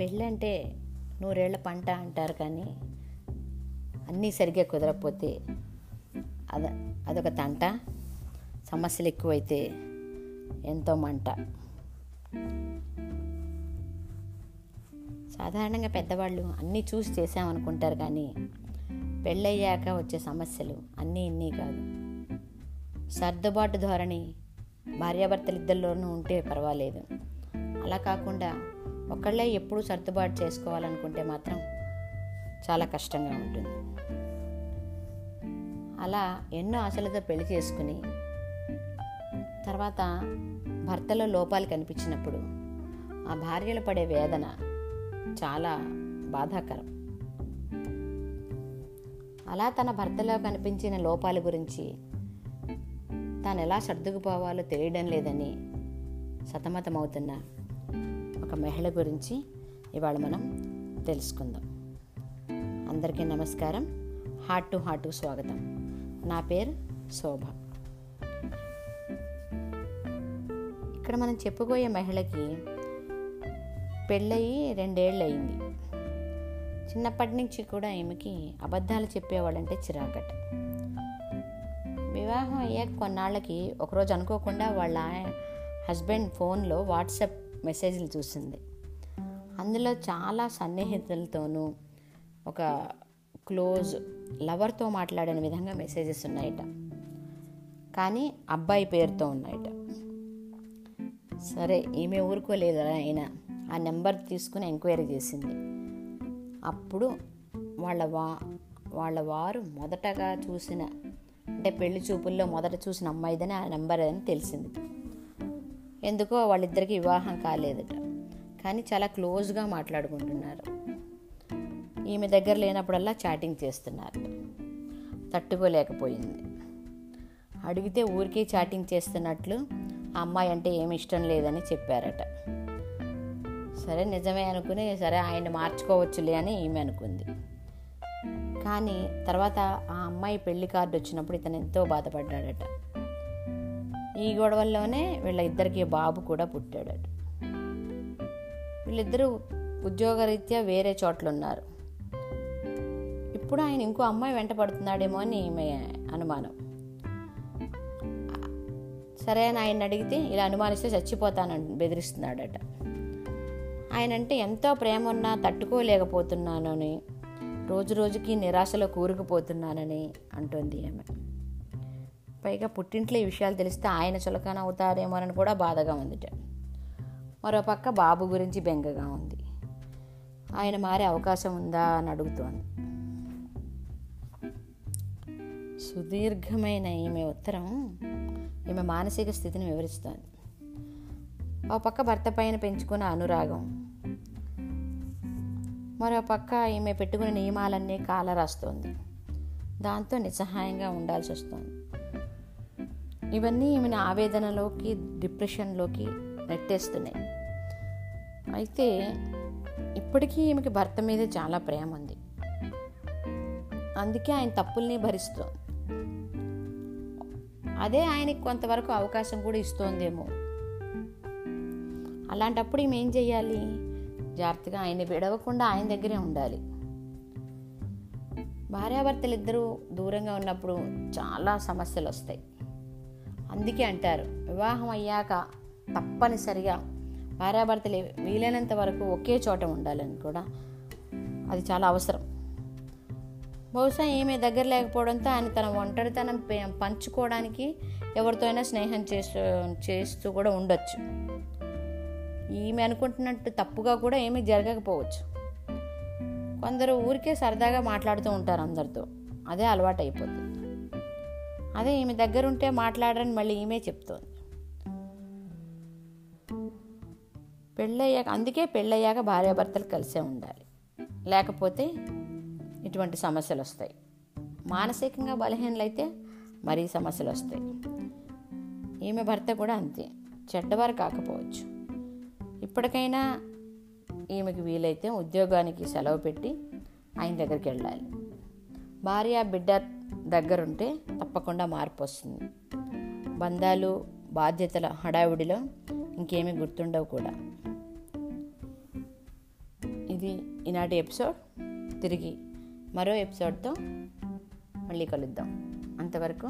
పెళ్ళంటే నూరేళ్ళ పంట అంటారు కానీ అన్నీ సరిగ్గా కుదరకపోతే అద అదొక తంట. సమస్యలు ఎక్కువైతే ఎంతో మంట. సాధారణంగా పెద్దవాళ్ళు అన్నీ చూసి చేసామనుకుంటారు కానీ పెళ్ళయ్యాక వచ్చే సమస్యలు అన్నీ ఇన్నీ కాదు. సర్దుబాటు ధోరణి భార్యాభర్తలిద్దరిలోనూ ఉంటే పర్వాలేదు. అలా కాకుండా ఒకళ్ళే ఎప్పుడూ సర్దుబాటు చేసుకోవాలనుకుంటే మాత్రం చాలా కష్టంగా ఉంటుంది. అలా ఎన్నో ఆశలతో పెళ్ళి చేసుకుని తర్వాత భర్తలో లోపాలు కనిపించినప్పుడు ఆ భార్యలు పడే వేదన చాలా బాధాకరం. అలా తన భర్తలో కనిపించిన లోపాల గురించి తాను ఎలా సర్దుకుపోవాలో తెలియడం లేదని సతమతమవుతున్న ఒక మహిళ గురించి ఇవాళ మనం తెలుసుకుందాం. అందరికీ నమస్కారం. హార్ట్ టు హార్ట్ స్వాగతం. నా పేరు శోభ. ఇక్కడ మనం చెప్పుకోయే మహిళకి పెళ్ళయి రెండేళ్ళు అయింది చిన్నప్పటి నుంచి కూడా ఈమెకి అబద్ధాలు చెప్పేవాళ్ళంటే చిరాకట. వివాహం అయ్యాక కొన్నాళ్ళకి ఒకరోజు అనుకోకుండా వాళ్ళ హస్బెండ్ ఫోన్లో వాట్సాప్ మెసేజ్లు చూసింది. అందులో చాలా సన్నిహితులతోనూ ఒక క్లోజ్ లవర్తో మాట్లాడిన విధంగా మెసేజెస్ ఉన్నాయట. కానీ అబ్బాయి పేరుతో ఉన్నాయట. సరే ఈమె ఊరుకోలేదు అయినా ఆ నెంబర్ తీసుకుని ఎంక్వైరీ చేసింది. అప్పుడు వాళ్ళ వా వాళ్ళ వారు మొదటగా చూసిన అంటే పెళ్ళి చూపుల్లో మొదట చూసిన అమ్మాయిదని ఆ నెంబర్ అని తెలిసింది. ఎందుకో వాళ్ళిద్దరికి వివాహం కాలేదట కానీ చాలా క్లోజ్గా మాట్లాడుకుంటున్నారు. ఈమె దగ్గర లేనప్పుడల్లా చాటింగ్ చేస్తున్నారు. తట్టుకోలేకపోయింది. అడిగితే ఊరికే చాటింగ్ చేస్తున్నట్లు ఆ అమ్మాయి అంటే ఏమి ఇష్టం లేదని చెప్పారట. సరే నిజమే అనుకుని సరే ఆయన మార్చుకోవచ్చులే అని ఈమె అనుకుంది. కానీ తర్వాత ఆ అమ్మాయి పెళ్ళి కార్డు వచ్చినప్పుడు ఇతను ఎంతో బాధపడ్డాడట. ఈ గొడవల్లోనే వీళ్ళ ఇద్దరికి బాబు కూడా పుట్టాడట. వీళ్ళిద్దరూ ఉద్యోగరీత్యా వేరే చోట్ల ఉన్నారు ఇప్పుడు ఆయన ఇంకో అమ్మాయి వెంట పడుతున్నాడేమో అని ఈమె అనుమానం. సరే అని ఆయన అడిగితే ఇలా అనుమానిస్తే చచ్చిపోతానని బెదిరిస్తున్నాడట. ఆయన అంటే ఎంతో ప్రేమ ఉన్నా తట్టుకోలేకపోతున్నానని రోజు రోజుకి నిరాశలో కూరుకుపోతున్నానని అంటుంది ఆమె పైగా పుట్టింట్లో ఈ విషయాలు తెలిస్తే ఆయన చులకన అవుతారేమోనని కూడా బాధగా ఉందిట మరో పక్క బాబు గురించి బెంగగా ఉంది. ఆయన మారే అవకాశం ఉందా అని అడుగుతోంది. సుదీర్ఘమైన ఈమె ఉత్తరం ఈమె మానసిక స్థితిని వివరిస్తోంది. ఒక పక్క భర్త పైన పెంచుకున్న అనురాగం. మరో పక్క ఈమె పెట్టుకున్న నియమాలన్నీ కాల రాస్తోంది దాంతో నిస్సహాయంగా ఉండాల్సి వస్తుంది. ఇవన్నీ ఈమెను ఆవేదనలోకి డిప్రెషన్లోకి నెట్టేస్తున్నాయి. అయితే ఇప్పటికీ ఈమెకి భర్త మీద చాలా ప్రేమ ఉంది. అందుకే ఆయన తప్పుల్ని భరిస్తోంది. అదే ఆయనకి కొంతవరకు అవకాశం కూడా ఇస్తోందేమో. అలాంటప్పుడు ఈమె ఏం చేయాలి జాగ్రత్తగా ఆయన విడవకుండా ఆయన దగ్గరే ఉండాలి. భార్యాభర్తలు ఇద్దరూ దూరంగా ఉన్నప్పుడు చాలా సమస్యలు వస్తాయి అందుకే అంటారు. వివాహం అయ్యాక తప్పనిసరిగా భార్యాభర్తలు వీలైనంత వరకు ఒకే చోట ఉండాలని కూడా అది చాలా అవసరం. బహుశా ఈమె దగ్గర లేకపోవడంతో ఆయన తన ఒంటరితనం పంచుకోవడానికి ఎవరితో అయినా స్నేహం చేస్తూ చేస్తూ కూడా ఉండొచ్చు. ఈమె అనుకుంటున్నట్టు తప్పుగా కూడా ఏమీ జరగకపోవచ్చు. కొందరు ఊరికే సరదాగా మాట్లాడుతూ ఉంటారు అందరితో. అదే అలవాటు అయిపోతుంది అదే ఈమె దగ్గర ఉంటే మాట్లాడరని మళ్ళీ ఈమె చెప్తోంది. పెళ్ళయ్యాక అందుకే పెళ్ళయ్యాక భార్యాభర్తలు కలిసే ఉండాలి. లేకపోతే ఇటువంటి సమస్యలు వస్తాయి మానసికంగా బలహీనలైతే మరీ సమస్యలు వస్తాయి ఈమె భర్త కూడా అంతే. చెడ్డవారు కాకపోవచ్చు. ఇప్పటికైనా ఈమెకి వీలైతే ఉద్యోగానికి సెలవు పెట్టి ఆయన దగ్గరికి వెళ్ళాలి. భార్య బిడ్డ దగ్గరుంటే తప్పకుండా మార్పు వస్తుంది. బంధాలు బాధ్యతల హడావుడిలో ఇంకేమీ గుర్తుండవు కూడా. ఇది ఈనాటి ఎపిసోడ్. తిరిగి మరో ఎపిసోడ్తో మళ్ళీ కలుద్దాం. అంతవరకు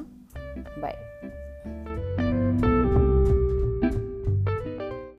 బాయ్